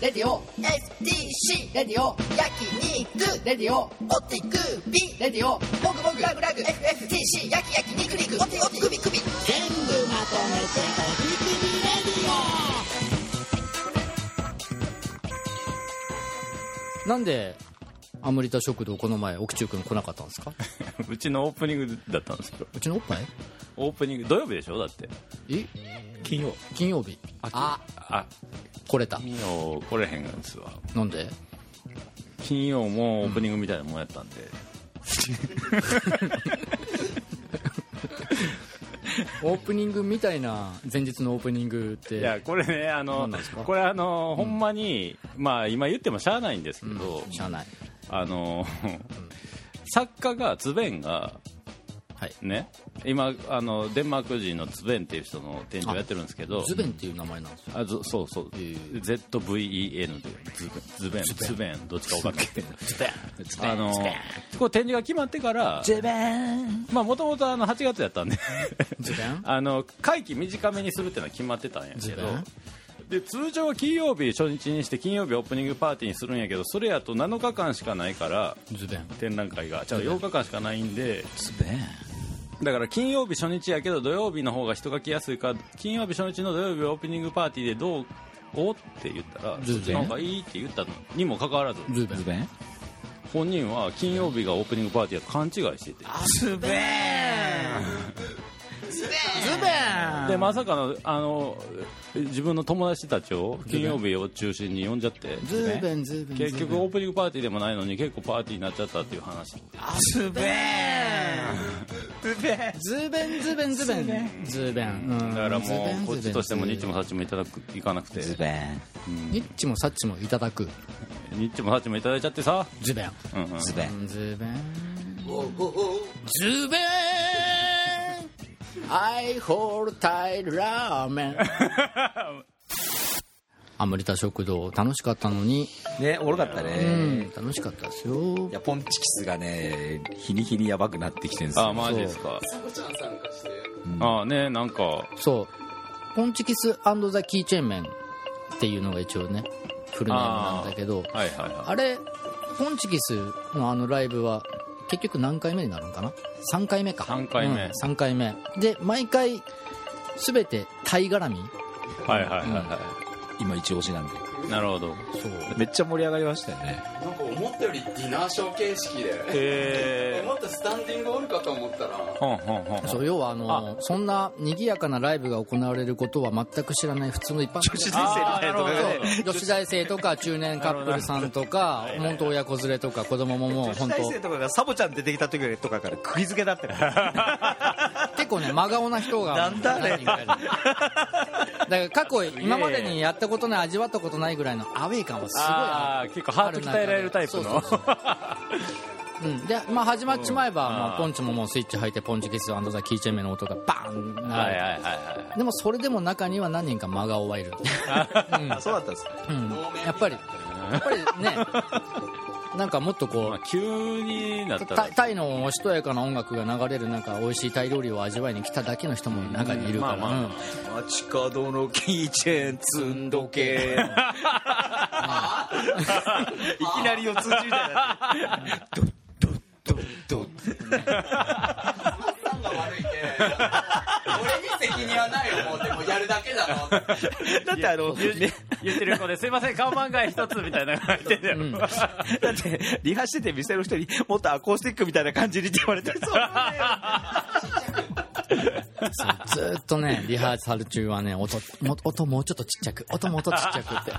レディオ FTC レディオ。焼肉。レディオオティクビレディオモグモグ。ラグラグ FFTC 焼き焼き肉肉。オテオテクビクビ全部まとめておびきにレディオ。なんでアムリタ食堂この前奥中君来なかったんですか？うちのオープニングだったんですようちのおっぱいオープニング土曜日でしょ？だって。え？金曜。金曜日。ああ。来れた。金曜来れへんんですわなんで？金曜もオープニングみたいなもんやったんで、オープニングみたいな前日のオープニングっていやこれねあのこれあの、ほんまにまあ今言ってもしゃあないんですけうん。ど、しゃあない。あの作家がツベンがはいね。今あのデンマーク人のツベンっていう人の展示をやってるんですけど。ズベンっていう名前なんですよ。あずそうそう、えー ZVEN でズベンズベンズベン。どっちか分かんない。ズベン。あのこれ展示が決まってからズベン。まあもともと8月やったんで。ズベン。あの会期短めにするっていうのは決まってたんやけど。で通常は金曜日初日にして金曜日オープニングパーティーにするんやけどそれやと7日間しかないからズベン。展覧会が。じゃあ8日間しかないんで。ズベンだから金曜日初日やけど土曜日の方が人が来やすいから金曜日初日の土曜日オープニングパーティーでどうおって言ったらズベン？そっちの方がいいって言ったのにもかかわらず。本人は金曜日がオープニングパーティーやと勘違いしてて。ズベンズベン。でまさかのあの自分の友達たちを金曜日を中心に呼んじゃって。ズベンズベン結局オープニングパーティーでもないのに結構パーティーになっちゃったっていう話。ズベン。ズベン。ズベンズベンズベン。ズベン。うん。だからもズベンうこっちとしてもニッチもサズッチもいただくいかなくて。ベン。ベンニッチもサッチもいただく。ニッチもサッチもいただいちゃってさ、ズベン。うんうん、ズベン。ズベン。ズベン I hold tight ラーメン。アムリタ食堂楽しかったのに、ねおもろかったうねん、楽しかったですよ。いやポンチキスがね日に日にやばくなってきてるんですよ。あマジですか。あねなんか。そう。ポンチキスザ・キーチェーンメンっていうのが一応ねフルネームなんだけど。はいはいはあれポンチキスのあのライブは結局何回目になるのかな？3回目か。三回目。うん、3回目。で毎回全てタイ絡み？いはいはいはい。は今一押しなんで。いなるほど。そう。めっちゃ盛り上がりましたよね。なんか思ったよりディナーショー形式で。へ もっとスタンディングおるかと思ったら。ほんほんほん。そう要はあのそんな賑やかなライブが行われることは全く知らない普通の一般女子大生みたいなとか女子大生とか中年カップルさんとか本当親子連れとか子供ももう女子本当大生とかがサボちゃん出てきた時とかから釘付けだったよ結 構ね真顔な人がなんだだから過去今までにやったことない味わったことないぐらいのアウェイ感はすごいあ結構ハート鍛えられるタイプの。そうん、で、まあ、始まっちまえば、うんまあ、ポンチももうスイッチ入ってポンチキスザ・キーチェンメの音がバーン。なる、はいはいはいはでもそれでも中には何人か真顔はい。る、うんあそうだったんですかうん、やっぱりやっぱりねなんかもっとい、こうまあ、急になったらタイのおしとやかな音楽が流れるなんか美味しいタイ料理を味わいに来ただけの人も中にいるから、うん。まあまあうん街角のキーチェーン積んどけいきなり四つ打ちみたいになドッドッドッドッさんが悪いけ俺に責任はないよもうでもやるだけだろだってあの、ね、言ってる子ですいません顔漫画一つみたいなのが入って。ん。だってリハしてて店の人にもっとアコースティックみたいな感じにって言われてそう ずーっとねリハーサル中はね音も音もうちょっとちっちゃく音も音ちっちゃくって。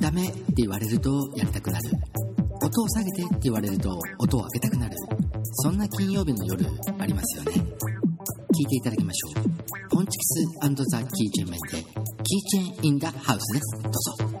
ダメって言われるとやりたくなる。音を下げてって言われると音を上げたくなる。そんな金曜日の夜ありますよね。聞いていただきましょう。ポンチキスザ・キーチェンメンでキーチェン・イン・ダ・ハウスですどうぞ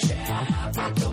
Watch.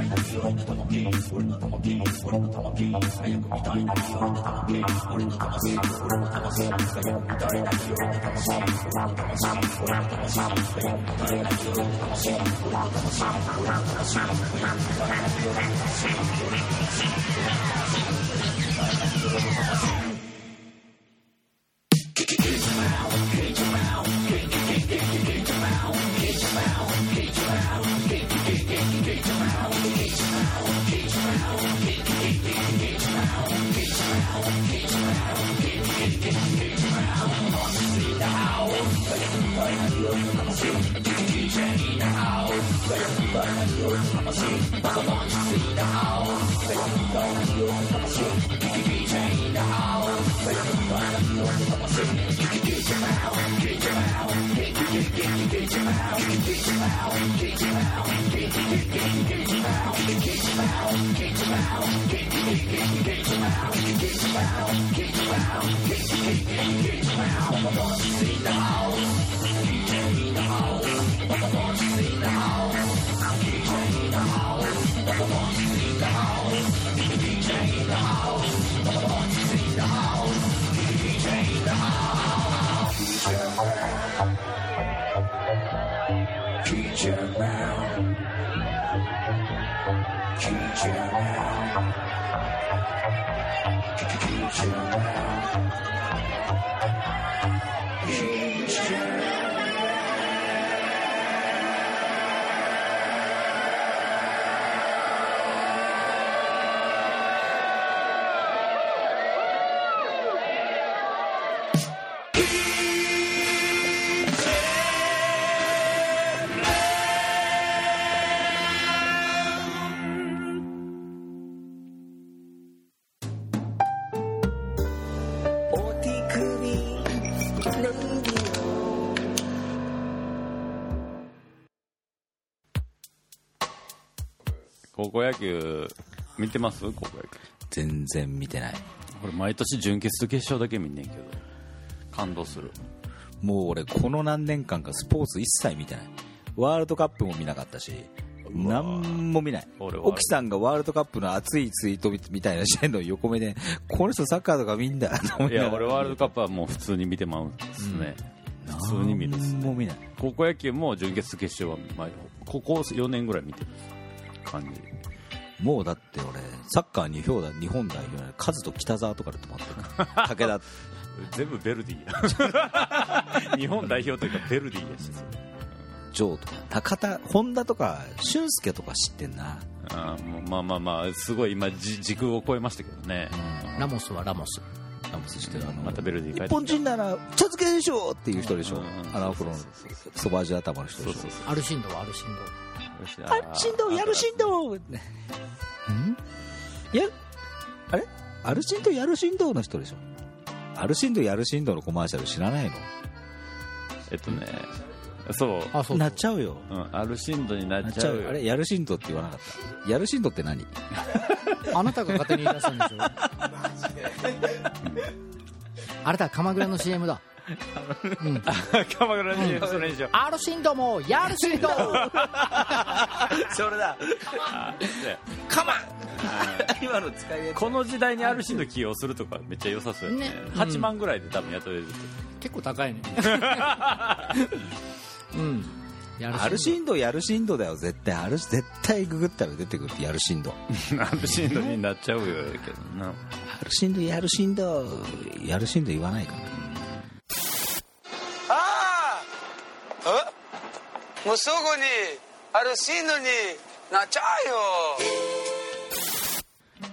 太陽のキーチェーンに時計高見てます？高校野球全然見てない。これ毎年準決と決勝だけ見んねんけど。感動する。もう俺この何年間かスポーツ一切見てない。ワールドカップも見なかったし何も見ない。俺は。沖さんがワールドカップの熱いツイートみたいなしてんの横目でこの人サッカーとか見んだと思いや俺ワールドカップはもう普通に見てまうんですね、普通に見るっす何も見ない。高校野球も準決と決勝は、まあ、ここ4年ぐらい見てる感じもうだって俺サッカー日本代日本代表のカズと北沢とかで止まってるから。武田。全部ベルディや。日本代表というかベルディやし。ジョーとか。高田本田とか俊介とか知ってんな。あーもうまあまあまあすごい今じ時空を超えましたけどね、ラモスはラモス。ラモス知ってる。あのまたベルディ日本人なら茶漬けでしょっていう人でしょ。うん。あのアフロのそば味頭の人でしょ。アルシンドはアルシンドあ振動やる振動ん？やあれ？アルシンドやる振動の人でしょ？アルシンドやる振動のコマーシャル知らないの？えっとねそう。あそうなっちゃうよ。うん、アルシンドにななっちゃうあれ？やる振動って言わなかった？やる振動って何？あなたが勝手に言い出したんでしょ？あれだ鎌倉の CM だうん。鎌倉にそれにしよう。アルシンドもやるシンドそれだ。でカマン今の使いやこの時代にアルシンド起用するとかめっちゃ良さそうやね。ね。8万ぐらいで多分雇える結構高いね。うん。やアルシンドやる振動だよ絶対。ある絶対ググったら出てくるってやる振動。アルシンドになっちゃうよやけどな。アル振動やる振動やる振動言わないからもうすぐにあるシーンになっちゃうよ。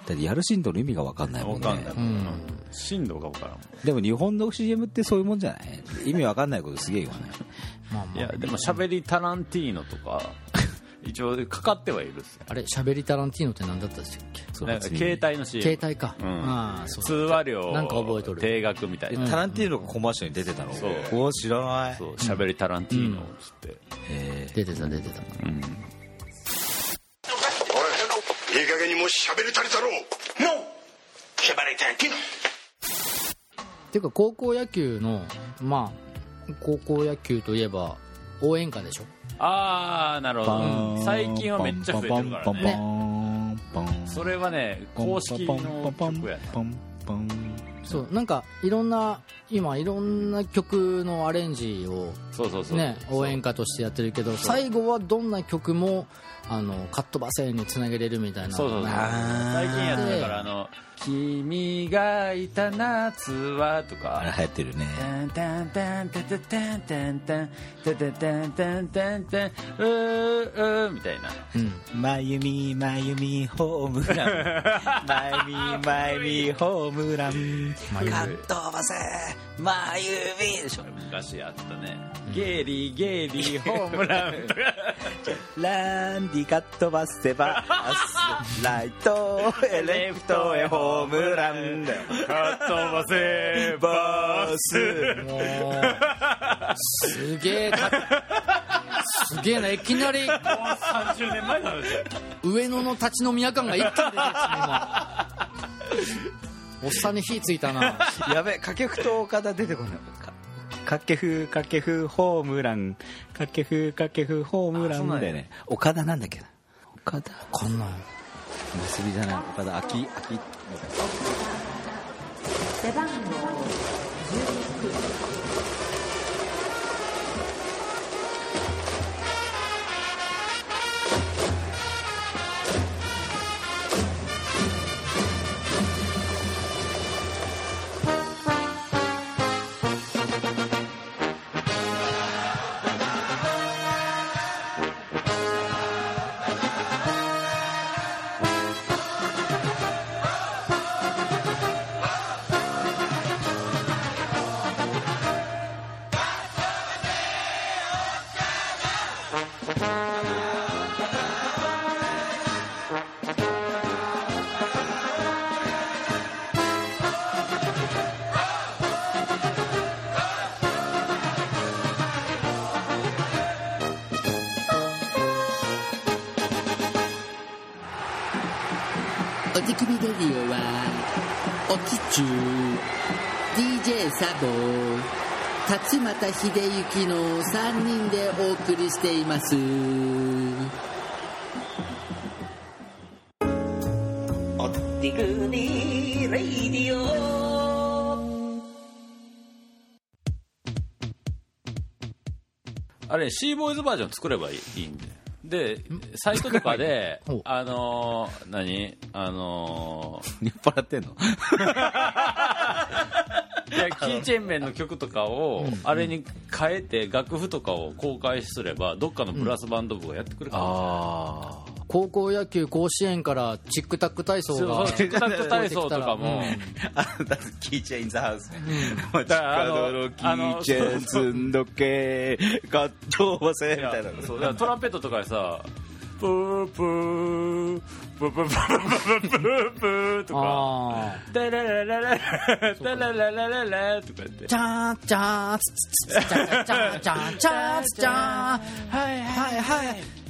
だってやる振動の意味が分かんないもんね。分かんない、うん振動が分からんでも日本の CM ってそういうもんじゃない？意味分かんないことすげえ言わない？まあまあいやでも喋りタランティーノとか一応かかってはいるっすよあれ喋りタランティーノって何だったっけ？そなんか携帯の CM 携帯か、うん。ああそう通話料なんか覚えとる。定額みたいな、タランティーノがコマーシャルに出てたの？そう。お知らない。そう喋りタランティーノっつって、え出てた出てた。うん。おいいい加減にもう喋り足りたろう。ノー喋り足りっていうか高校野球のまあ高校野球といえば応援歌でしょ？ああなるほど、うん最近はめっちゃ増えてるからね。ねそれはね公式の曲やなそうなんかいろんな今いろんな曲のアレンジをそうそうそう。ね応援歌としてやってるけど最後はどんな曲もあのカットバセンにつなげれるみたいな。そうそうそう。最近やってだからあの「君がいた夏は」とあれか流行ってるね。タンタンタンタタタンタンタンタタタンタンタンタンうーうーみたいなうんまゆみまゆみホームランまゆみまゆみホームランカットバセまゆみでしょ昔あったねゲーリーゲーリーホームランランディカットバセバスライトへレフトへホームランだよ。カットバセバス。もうすげえかすげえないきなり。30年前の話上野の立ち飲み屋感が一気に出てきて今。おっさんに火ついたな。やべ掛布と岡田出てこない。か掛布掛布ホームラン。掛布掛布ホームランだよね。岡田なんだっけな。岡田。こんなん。結びじゃない岡田。秋秋背番号19ディオはおきちゅう DJ サボ勝俣秀幸の3人でお送りしています。お手首レイディオ。あれシーボーイズバージョン作ればいいんででサイトとかでおあのー何？あの 酔っ払ってんの？ーいやキーチェーン面の曲とかをあれに変えて楽譜とかを公開すればどっかのブラスバンド部がやってくれるかああ高校野球甲子園からチックタック体操が チックタック体操とかも、あのだってキーチェインザハウス。ねだからあの近頃キーチェーン積んどけガットーせみたいな。そうだからトランペットとかでさプープープープープープープープーとかあダラララララダラララララとか言ってーチャーチャーツツツツチャチャチャチャチャツチャはいはいはい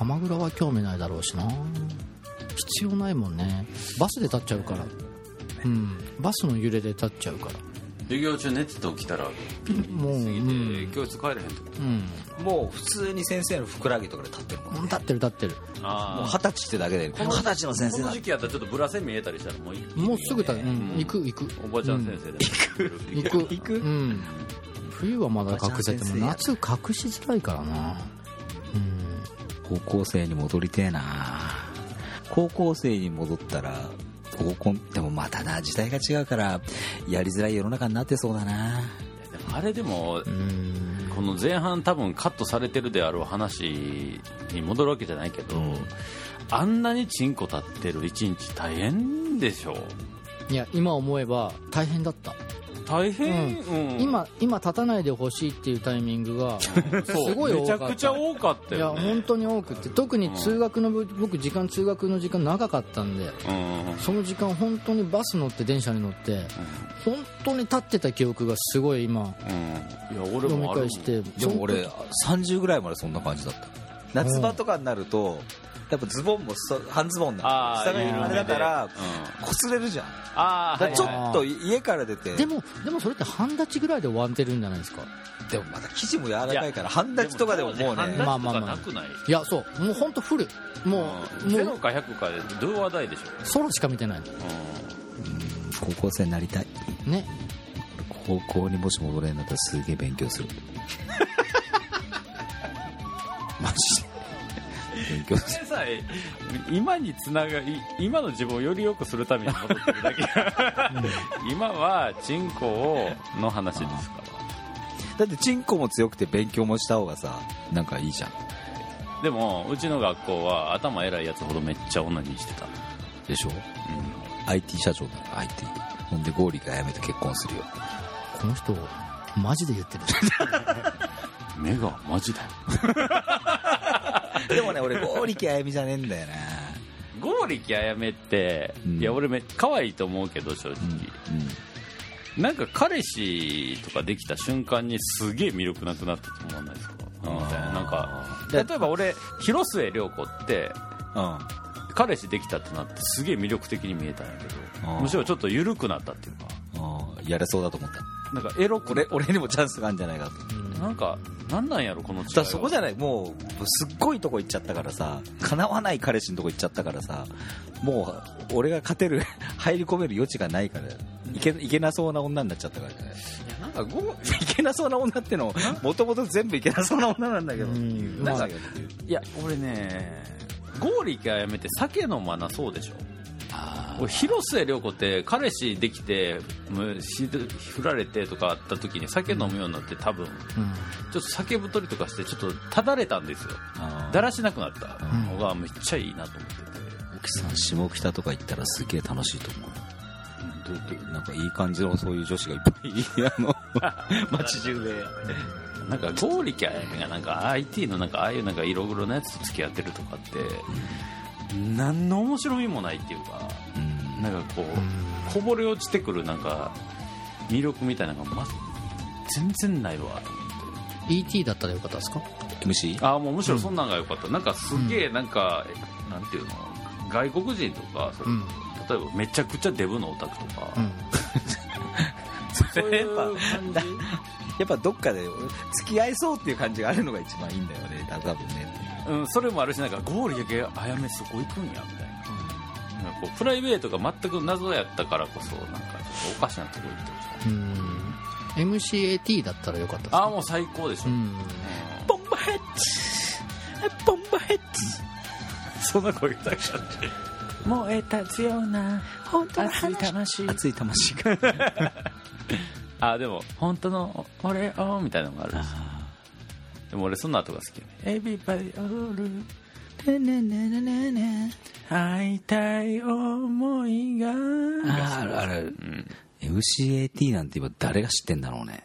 鎌倉は興味ないだろうしな。必要ないもんね。バスで立っちゃうから。うん。バスの揺れで立っちゃうから。授業中寝てて起きたらもうすぎて、うん。教室帰れへんと。かうん。もう普通に先生のふくらぎとかで立ってるもんね。立ってる立ってる。もうあ二十歳ってだけで。二十歳の先生だこの時期やったらちょっとブラセ見えたりしたらもういいもうすぐた、うん。うん。行く行く。おばちゃん先生でも行く。行く。うん。冬はまだ隠せても夏隠しづらいからな。うん高校生に戻りてえな。高校生に戻ったら高校でもまたな時代が違うからやりづらい世の中になってそうだな。あれでもうん。この前半多分カットされてるであろう話に戻るわけじゃないけど、あんなにチンコ立ってる一日大変でしょいや今思えば大変だった大変、うん。今今立たないでほしいっていうタイミングが すごい多めちかった。ゃくちゃ多かったいや本当に多くて。特に通学の部僕時間通学の時間長かったんでうん。その時間本当にバス乗って電車に乗って本当に立ってた記憶がすごい今うん、いや俺読みもある返してでも俺30ぐらいまでそんな感じだった。夏場とかになるとやっぱズボンもそ半ズボンなあー下があれだからうん。擦れるじゃん。ああちょっと家から出て。でもでもそれって半立ちぐらいで終わってるんじゃないですか？でもまだ生地も柔らかいから半立ちとかでももうね。まあまあまあ。なくない、いやそう。もう本当フル。もうもうゼロか100かでどう話題でしょ、空しか見てない高校生になりたい。ね。高校にもし戻れるんだったらすげえ勉強する。マジで勉強するでさ今につながり今の自分をより良くするために戻ってるだけ。今はチンコをの話ですから。だってチンコも強くて勉強もした方がさなんかいいじゃん。でもうちの学校は頭偉いやつほどめっちゃ女にしてた、でしょ？IT 社長だよ IT ほんでゴーリが辞めて結婚するよこの人マジで言ってる。目がマジだよ でもね俺ゴーリキあやみじゃねえんだよな剛力あやめって、うん。いや俺め可愛いと思うけど正直、なんか彼氏とかできた瞬間にすげえ魅力なくなったと思わないですか？なんか例えば俺広末涼子ってうん。彼氏できたってなってすげえ魅力的に見えたんやけどうん。むしろちょっと緩くなったっていうか。うん。やれそうだと思ったなんかエロく俺俺にもチャンスがあるんじゃないかと。なんかなんなんやろこの違いだそこじゃない。もうすっごいとこ行っちゃったからさ。叶わない彼氏のとこ行っちゃったからさ。もう俺が勝てる 入り込める余地がないから。いけいけなそうな女になっちゃったからねなんかゴ いけなそうな女ってのもともと全部いけなそうな女なんだけど。うん。なんかいや俺ね剛力あやめて酒飲まなそうでしょ俺広末涼子って彼氏できてもうし振られてとかあった時に酒飲むようになって多分うん。ちょっと酒太りとかしてちょっとただれたんですよ。だらしなくなった。のがめっちゃいいなと思ってて。奥さん下北とか行ったらすげえ楽しいと思う。どどなんかいい感じのそういう女子がいっぱい あの 街中で。なんか剛力あやめがなんか IT のなんかああいうなんか色黒のやつと付き合ってるとかって何の面白みもないっていうかうん。なんかこうこぼれ落ちてくるなんか魅力みたいなのが、ま、全然ないわ。と思って ET だったらよかったですか？MC? あもうむしろそんなんが良かった、なんかすげえなんか、なんていうの？外国人とかそれうん。例えばめちゃくちゃデブのオタクとか、うん。そういう感じ？やっぱどっかで付き合いそうっていう感じがあるのが一番いいんだよね多分ねうん、それもあるしなんかゴールだけあやめそこ行くんやみたいな,、なんかこうプライベートが全く謎やったからこそなんかちょっとおかしなとこ行ってうん。MCAT だったらよかったですああもう最高でしょ、うん。ボンバヘッジ。ボンバヘッジ。そんな声だけ？燃え立つような。本当熱い魂。熱い魂。が あでも本当の俺をみたいなのがあるんでも俺そんな後が好きよね Everybody all 会いたい思いがあるある、うん MCAT なんて今誰が知ってんだろうね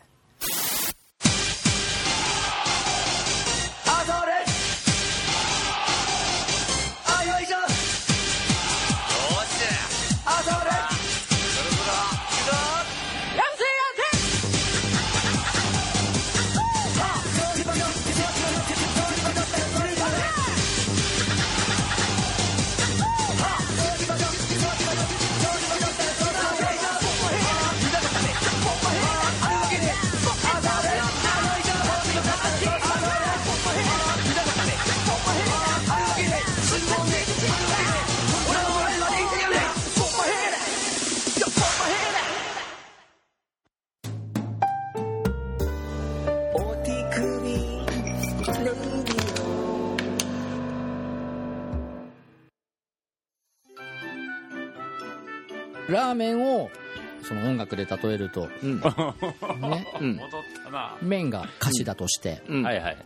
で例えると、うん。ね、うん。戻ったな、麺が歌詞だとして、うん。はいはい。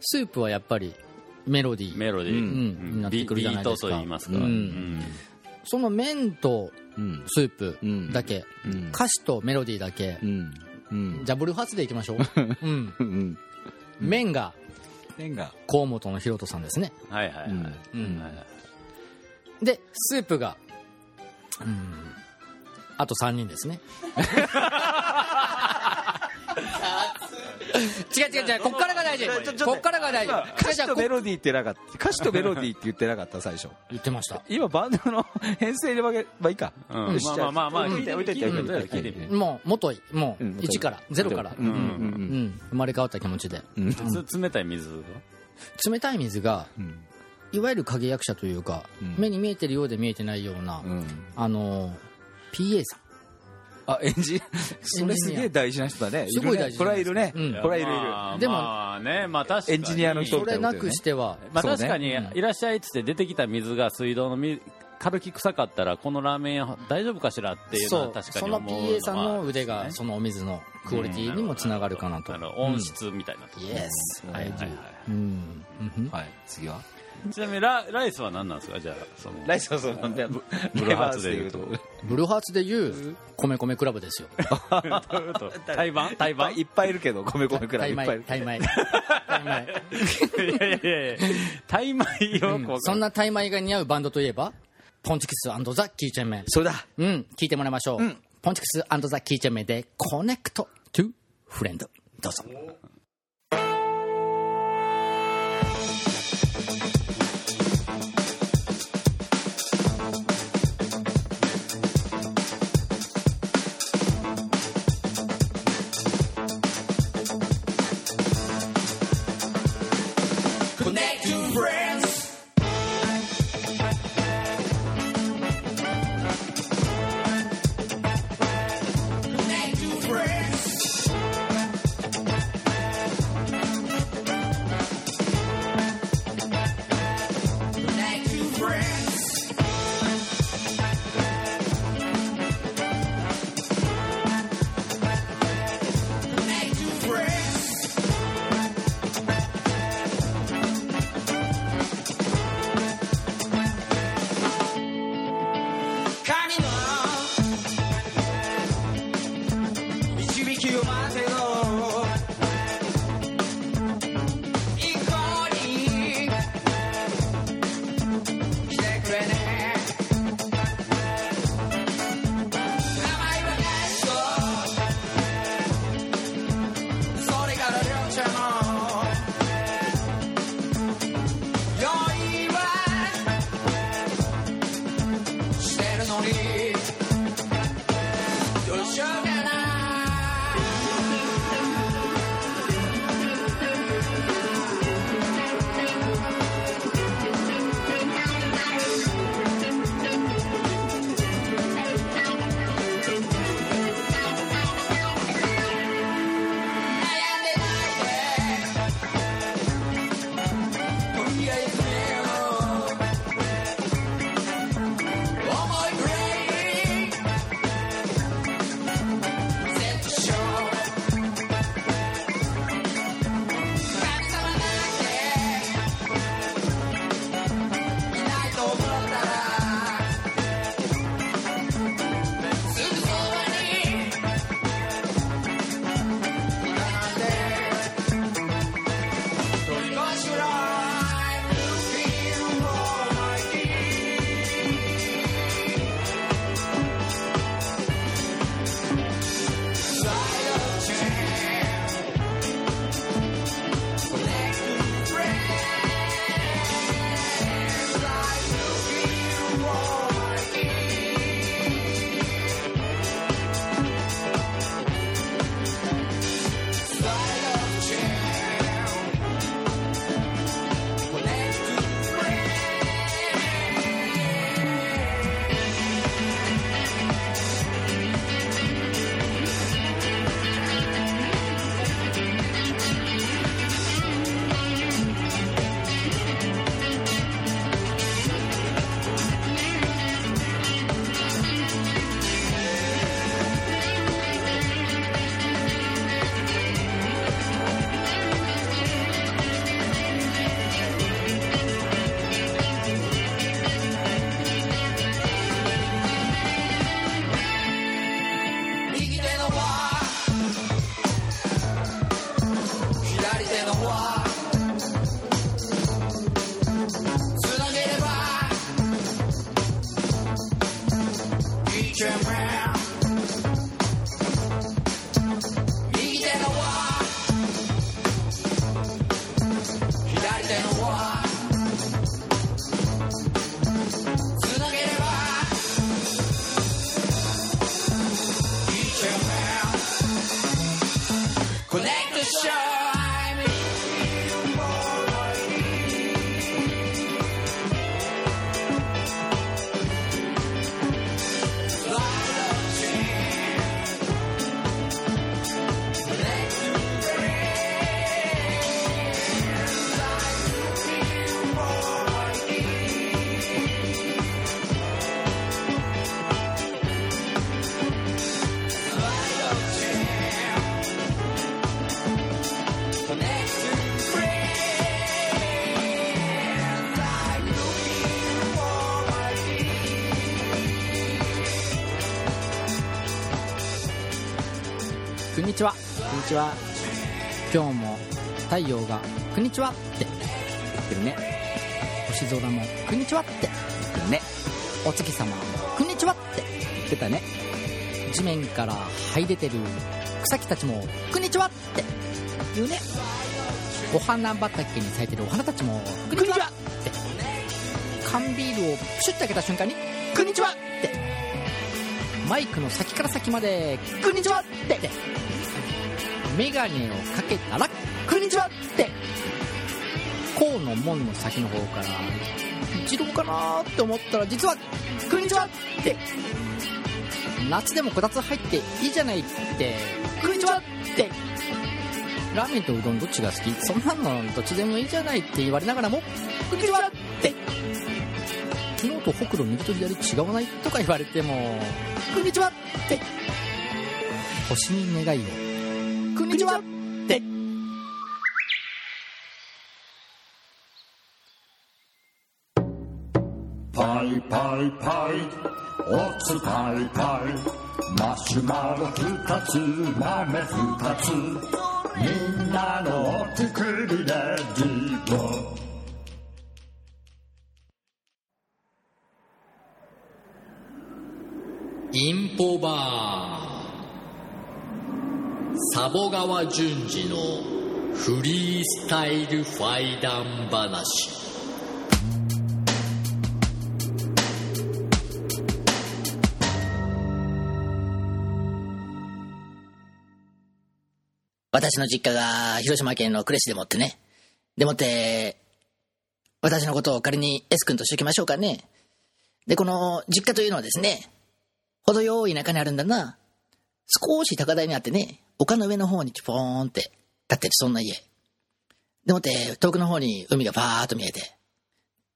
スープはやっぱりメロディー。メロディー、うん。になってくるじゃないですか。ビビートと言いますか、うん。うん。その麺とうん。スープうん。だけ、うん。歌詞とメロディーだけ、うん。うん。ジャブル発でいきましょう、うん、うん。麺が麺が。河本のひろとさんですね。はいはいはい、うん。はいはい。でスープがうんあと3人ですね。違う違う違うこっからが大事。こっからが大事。歌詞とメロディーってなかった。歌詞とメロディーって言ってなかった最初。言ってました。今バンドの 編成で分けまあいいか。まあまあまあまあ置いて置いて置いてもう元いもううん1から。0から。生まれ変わった気持ちで。冷たい水が冷たい水がうんいわゆる影役者というかうん目に見えてるようで見えてないようなうんあの PA さん。あエンジそれすげえ大事な人だね。すごい大事これはいるね。うん。これはいるいる。まあでもまあねまあ確かに。エンジニアの人それなくしては。まあ確かに、いらっしゃいっつって出てきた水が水道の水軽き臭かったらこのラーメン屋大丈夫かしらっていうのそう。は確かそのに思う PA さんの腕はがそのお水のクオリティにもつながるかなと。あの温室みたいなところ、イエスはいはいはいうん。うん。はい。次は？ちなみにラライスは何なんですか？じゃあそのライスはそうなんだよ。ブルーハーツで言うと。ブルーハーツ。でいう米米クラブですよ。台湾台湾いっぱいいるけど米米くらいタイいっぱいいる米タイ米タイ米。いやいやいやいやタイ米よ、うん。そんなタイ米が似合うバンドといえばポンチキスザ・キーチェンメンそれだ。うん。聞いてもらいましょう、うん。ポンチキスザ・キーチェンメンでコネクト・トゥ・フレンド。どうぞちは。今日も太陽が、こんにちはって言ってるね。星空も、こんにちはって言ってるね。お月様も、こんにちはって言ってたね。地面から這い出てる草木たちも、こんにちはって言うね。お花畑に咲いてるお花たちも、こんにちはって。缶ビールをプシュッと開けた瞬間に、こんにちはって。マイクの先から先まで、こんにちはって。メガネをかけたら、こんにちはって。河の門の先の方から、一郎かなーって思ったら、実は、こんにちはって。夏でもこたつ入っていいじゃないって、こんにちはって。ラーメンとうどんどっちが好きそんなのどっちでもいいじゃないって言われながらも、こんにちはって。昨日とほくろ右と左違わない？とか言われても、こんにちはって。星に願いを。こんにちは。って。パイパイパイ。おつパイパイ。マシュマロ二つ豆二つ。みんなのお手くりレディーインポバー佐保川淳二のフリースタイルファイダン話私の実家が広島県の呉市でもってねでもって私のことを仮に S 君としておきましょうかねでこの実家というのはですね程よい中にあるんだな。少し高台にあってね、丘の上の方にポーンって立ってる、そんな家。でもって、遠くの方に海がバーッと見えて、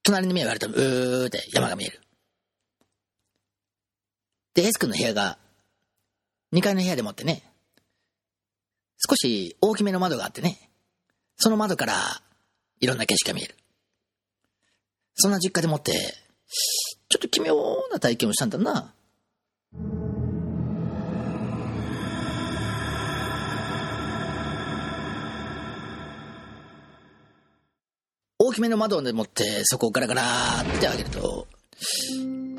隣に目をやると、うーって山が見える。で、S 君の部屋が、2階の部屋でもってね、少し大きめの窓があってね、その窓からいろんな景色が見える。そんな実家でもって、ちょっと奇妙な体験をしたんだな。大きめの窓でもってそこをガラガラって開けると、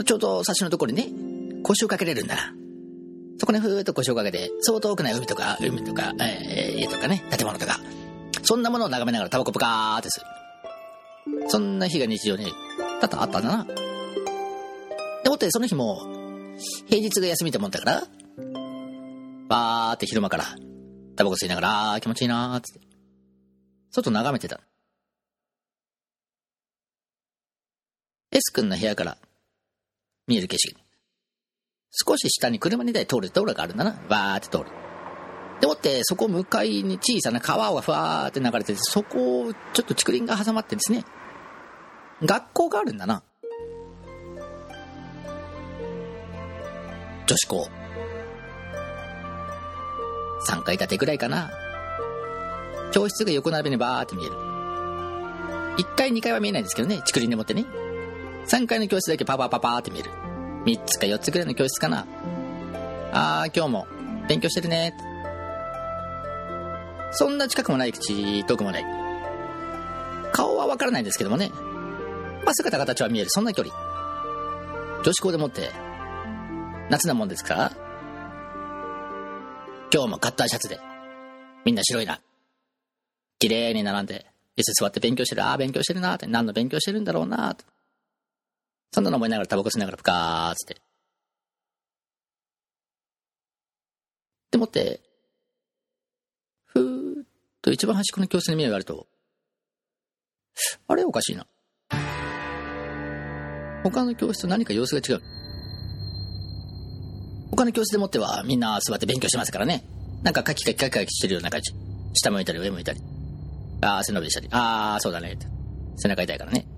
ちょうど差しのところにね、腰をかけれるんだな。そこにふーっと腰をかけて、そう遠くない海とか、海とか、えー家とかね、建物とか、そんなものを眺めながらタバコプカーってする。そんな日が日常に多々あったんだな。でもってその日も、平日が休みってもんだから、バーって昼間から、タバコ吸いながら、気持ちいいなーって、外眺めてた。S 君の部屋から見える景色。少し下に車2台通る道路があるんだな。バーって通る。でもって、そこ向かいに小さな川がふわーって流れてて、そこをちょっと竹林が挟まってですね、学校があるんだな。女子校。3階建てぐらいかな。教室が横並びにバーって見える。1階2階は見えないんですけどね、竹林でもってね。3階の教室だけパパパパーって見る。3つか4つぐらいの教室かな。あー、今日も勉強してるね。そんな近くもない口、遠くもない。顔はわからないんですけどもね。まあ、姿形は見える。そんな距離。女子校でもって、夏なもんですか、今日もカッターシャツで、みんな白いな。綺麗に並んで、椅子座って勉強してる。ああ、勉強してるなって。何の勉強してるんだろうなって。そんなの思いながらタバコ吸いながらプカーっつって。でもって、ふーっと一番端っこの教室に目が上がると、あれおかしいな。他の教室と何か様子が違う。他の教室でもってはみんな座って勉強してますからね。なんかカキカキカキカキしてるような感じ。下向いたり上向いたり。ああ、背伸びしたり。ああ、そうだね。背中痛いからね。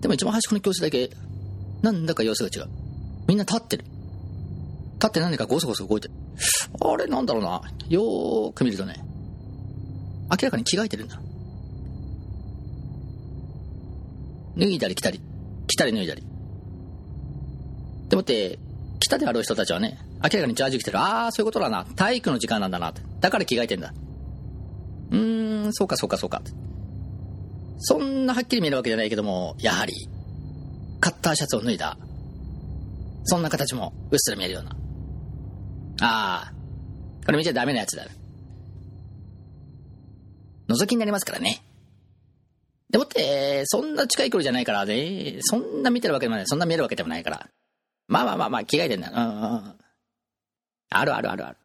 でも一番端っこの教室だけ、なんだか様子が違う。みんな立ってる。立って何かゴソゴソ動いてる。あれなんだろうな。よーく見るとね、明らかに着替えてるんだ。脱いだり着たり、着たり脱いだり。でもって、来たであろう人たちはね、明らかにジャージ着てる。ああ、そういうことだな。体育の時間なんだなって。だから着替えてんだ。うーん、そうかそうかそうか。そんなはっきり見えるわけじゃないけども、やはり、カッターシャツを脱いだ。そんな形もうっすら見えるような。ああ、これ見ちゃダメなやつだ。覗きになりますからね。でもって、そんな近い距離じゃないからね、そんな見てるわけでもない、そんな見えるわけでもないから。まあまあまあまあ、着替えてんだ。うんうんうん。あるあるあるある。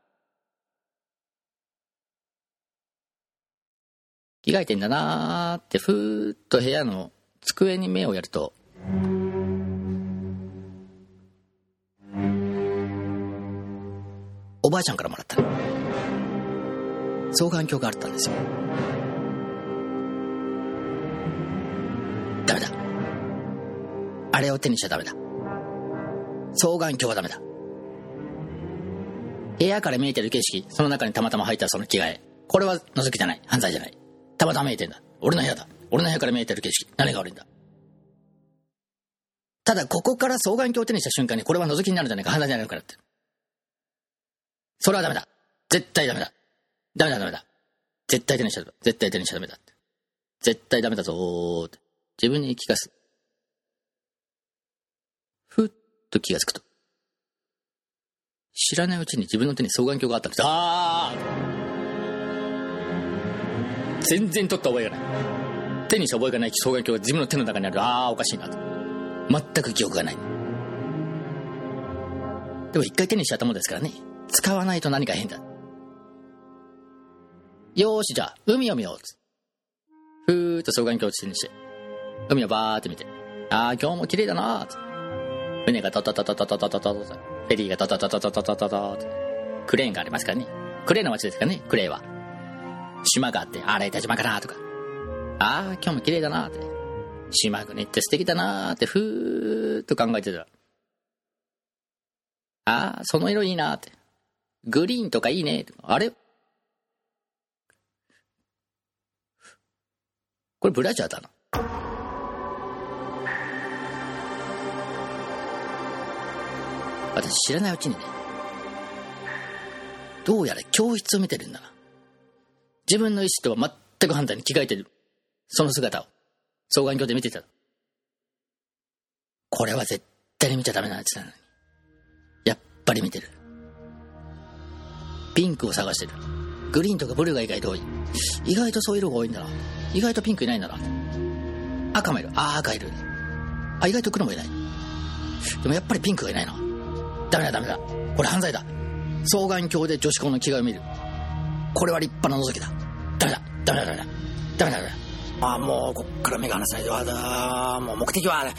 着替えてんだなーって、ふーっと部屋の机に目をやると、おばあちゃんからもらった双眼鏡があったんですよ。ダメだ。あれを手にしちゃダメだ。双眼鏡はダメだ。部屋から見えてる景色、その中にたまたま入ったその着替え。これは覗きじゃない。犯罪じゃない。たまたま見えてんだ。俺の部屋だ。俺の部屋から見えてる景色。何が悪いんだ。ただ、ここから双眼鏡を手にした瞬間に、これは覗きになるんじゃないか、犯罪じゃないかなって。それはダメだ。絶対ダメだ。ダメだ、ダメだ。絶対手にしちゃダメだ。絶対手にしちゃダメだって。絶対ダメだぞーって。自分に聞かす。ふっと気がつくと。知らないうちに自分の手に双眼鏡があったんです。あー全然取った覚えがない。手にした覚えがない双眼鏡が自分の手の中にある。あーおかしいなと。全く記憶がない。でも一回手にしちゃったもんですからね。使わないと何か変だ。よーし、じゃあ、海を見よう。ふーっと双眼鏡を手にして、海をバーって見て、あー、今日も綺麗だなーつ船がタタタタタタタタタタフェリーがタタタタタタタタタクレーンがありますからね。クレーンの街ですからね、クレーは。島があって、あれ、田島かなとか。あー、今日も綺麗だなって。島国って素敵だなってふーっと考えてた。らああその色いいなって。グリーンとかいいねって。あれ？これブラジャーだな。私知らないうちにね。どうやら教室を見てるんだな。自分の意思とは全く反対に着替えてる。その姿を。双眼鏡で見てた。これは絶対に見ちゃダメなやつなのに。やっぱり見てる。ピンクを探してる。グリーンとかブルーが意外と多い。意外とそういう色が多いんだな。意外とピンクいないんだな。赤もいる。ああ赤いる。あ意外と黒もいない。でもやっぱりピンクがいないな。ダメだダメだ。これ犯罪だ。双眼鏡で女子校の着替えを見る。これは立派な覗きだ。ダメだ。ダメだダメだ。ダメだダメだ。ああもうこっから目が離せない。わだもう目的は、ね、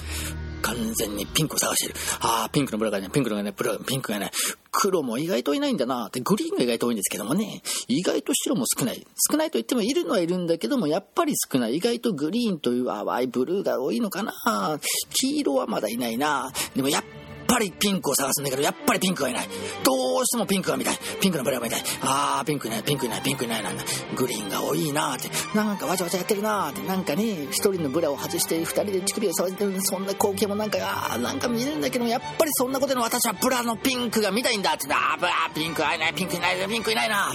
完全にピンクを探してる。ああピンクのブラがねピンクのねブラピンクがね黒も意外といないんだな。ってグリーンが意外と多いんですけどもね意外と白も少ない。少ないと言ってもいるのはいるんだけどもやっぱり少ない。意外とグリーンという淡いブルーが多いのかな。黄色はまだいないな。でもやっぱりピンクを探すんだけど、やっぱりピンクがいない。どうしてもピンクが見たい。ピンクのブラが見たい。あー、ピンクいない、ピンクいない、ピンクいないなんだ。グリーンが多いなーって。なんかわちゃわちゃやってるなーって。なんかね、一人のブラを外して二人で乳首を触ってるそんな光景もなんか、あー、なんか見えるんだけど、やっぱりそんなことの私はブラのピンクが見たいんだって。あー、ブラピンクいない、ピンクいない、ピンクいないな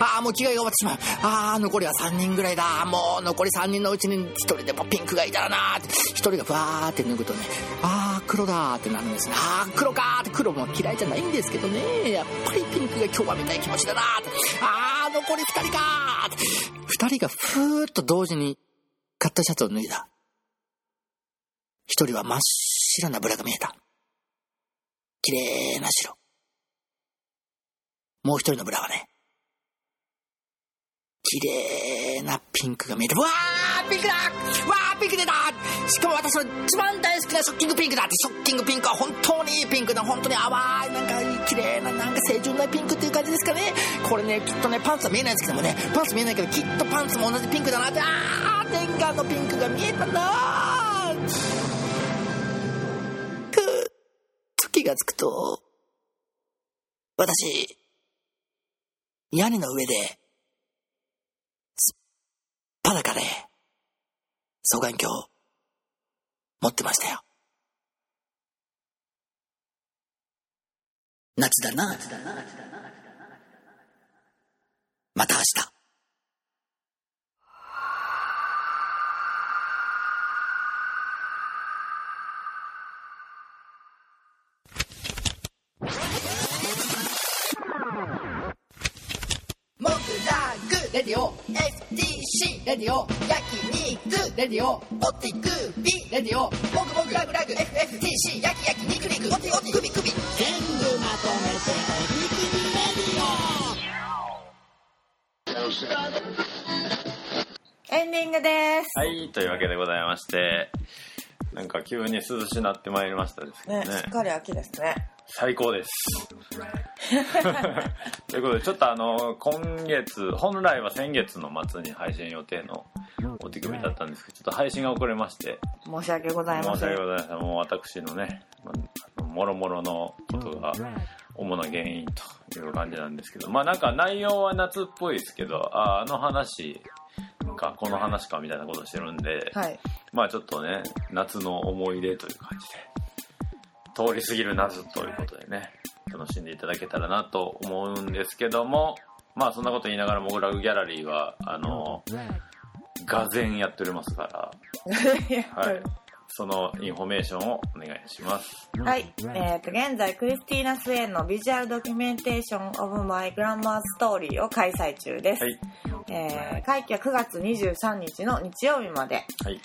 あー、もう着替えが終わってしまう。あー、残りは3人ぐらいだ。もう残り3人のうちに一人でもピンクがいたらなーって。一人がふわーって脱ぐとね、あー、黒だーってなるんですね。あー、黒かーって黒も嫌いじゃないんですけどね。やっぱりピンクが今日は見たい気持ちだなーって。あー、残り2人かーって。2人がふーっと同時に買ったシャツを脱いだ。一人は真っ白なブラが見えた。綺麗な白。もう一人のブラはね、綺麗なピンクが見えて、わーピンクだわーピンク出たしかも私の一番大好きなショッキングピンクだって、ショッキングピンクは本当にいいピンクだ。本当に淡い、なんか綺麗な、なんか清純なピンクっていう感じですかね。これね、きっとね、パンツは見えないんですけどもね、パンツ見えないけど、きっとパンツも同じピンクだなって、あー念願のピンクが見えたなーく時がつくと、私、屋根の上で、裸で、双眼鏡、持ってましたよ。夏だな。また明日。レディオ FTC レディオ焼肉レディオオティクビレディオモグモグラグラグ FFTC 焼き焼き肉肉オティオティクビクビ全部まとめておティクビレディオエンディングです。はい、というわけでございまして、なんか急に涼しなってまいりましたですね、ねしっかり秋ですね。最高です。ということで、ちょっとあの、今月、本来は先月の末に配信予定のお手組みだったんですけど、ちょっと配信が遅れまして、申し訳ございま申し。訳ございません。もう私のね、まあもろもろのことが主な原因という感じなんですけど、まあなんか内容は夏っぽいですけど、ああの話か、この話かみたいなことしてるんで、はい。まあちょっとね、夏の思い出という感じで、通り過ぎる夏ということでね、楽しんでいただけたらなと思うんですけども、まあそんなこと言いながらモグラグギャラリーは、あの、がぜんやっておりますから、はい。そのインフォメーションをお願いします。はい。えっ、と、現在、クリスティーナ・スウェーンの Visual Documentation of My Grandma Story を開催中です。はい。えー会期は9月23日の日曜日まで。はい。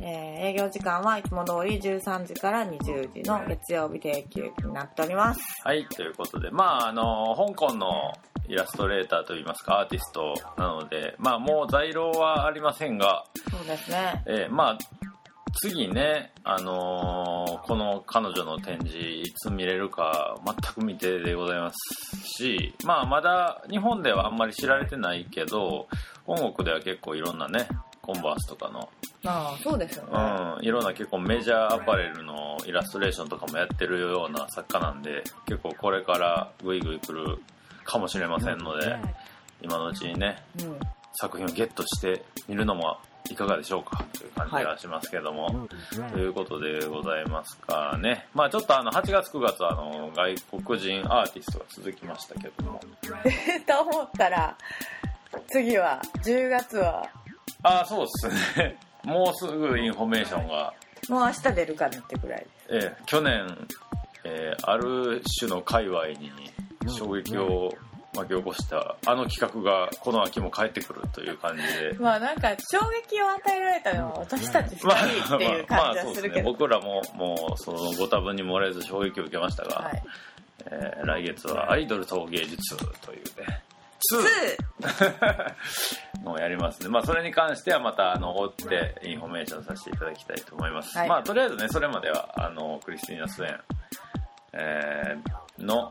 えー営業時間はいつも通り13時から20時の月曜日定休日になっております。はい、ということで、まあ、あの、香港のイラストレーターといいますか、アーティストなので、まあ、もう在廊はありませんが、そうですね。えーまあ、次ね、あのーこの彼女の展示、いつ見れるか全く未定でございますし、まあ、まだ日本ではあんまり知られてないけど、本国では結構いろんなね、コンバースとかのああそうですよね、うん、いろんな結構メジャーアパレルのイラストレーションとかもやってるような作家なんで結構これからグイグイ来るかもしれませんので今のうちにねうん。作品をゲットしてみるのもいかがでしょうか？という感じがしますけども、ということでございますかね。まあちょっとあの8月9月はあの外国人アーティストが続きましたけども。と思ったら次は10月は。ああそうですね。もうすぐインフォメーションが。もう明日出るかなってぐらいええ去年、えーある種の界隈に衝撃を巻き起こしたあの企画がこの秋も帰ってくるという感じで。まあなんか衝撃を与えられたのは私たち2まあ人っていう感じはするけど、僕らももうそのご多分に漏れず衝撃を受けましたが、はい。えー来月はアイドルと芸術というね。2 のをやりますね。まあそれに関してはまたあの追ってインフォメーションさせていただきたいと思います、はい。まあとりあえずねそれまではあのクリスティーナ・スウェン、えーの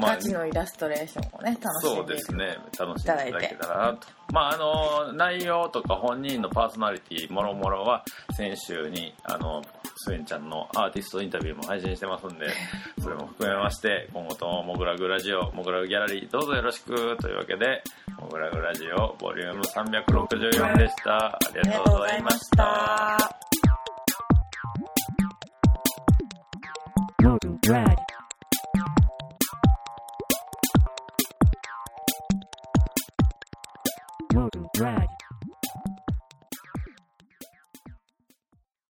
まあガチのイラストレーションをね楽しそんでうですね。楽しんでいただけたらなと。まああの内容とか本人のパーソナリティもろもろは先週にあのスエンちゃんのアーティストインタビューも配信してますんで それも含めまして今後ともモグラグラジオモグラグギャラリーどうぞよろしくというわけでモグラグラジオボリューム364でした。ありががとうございました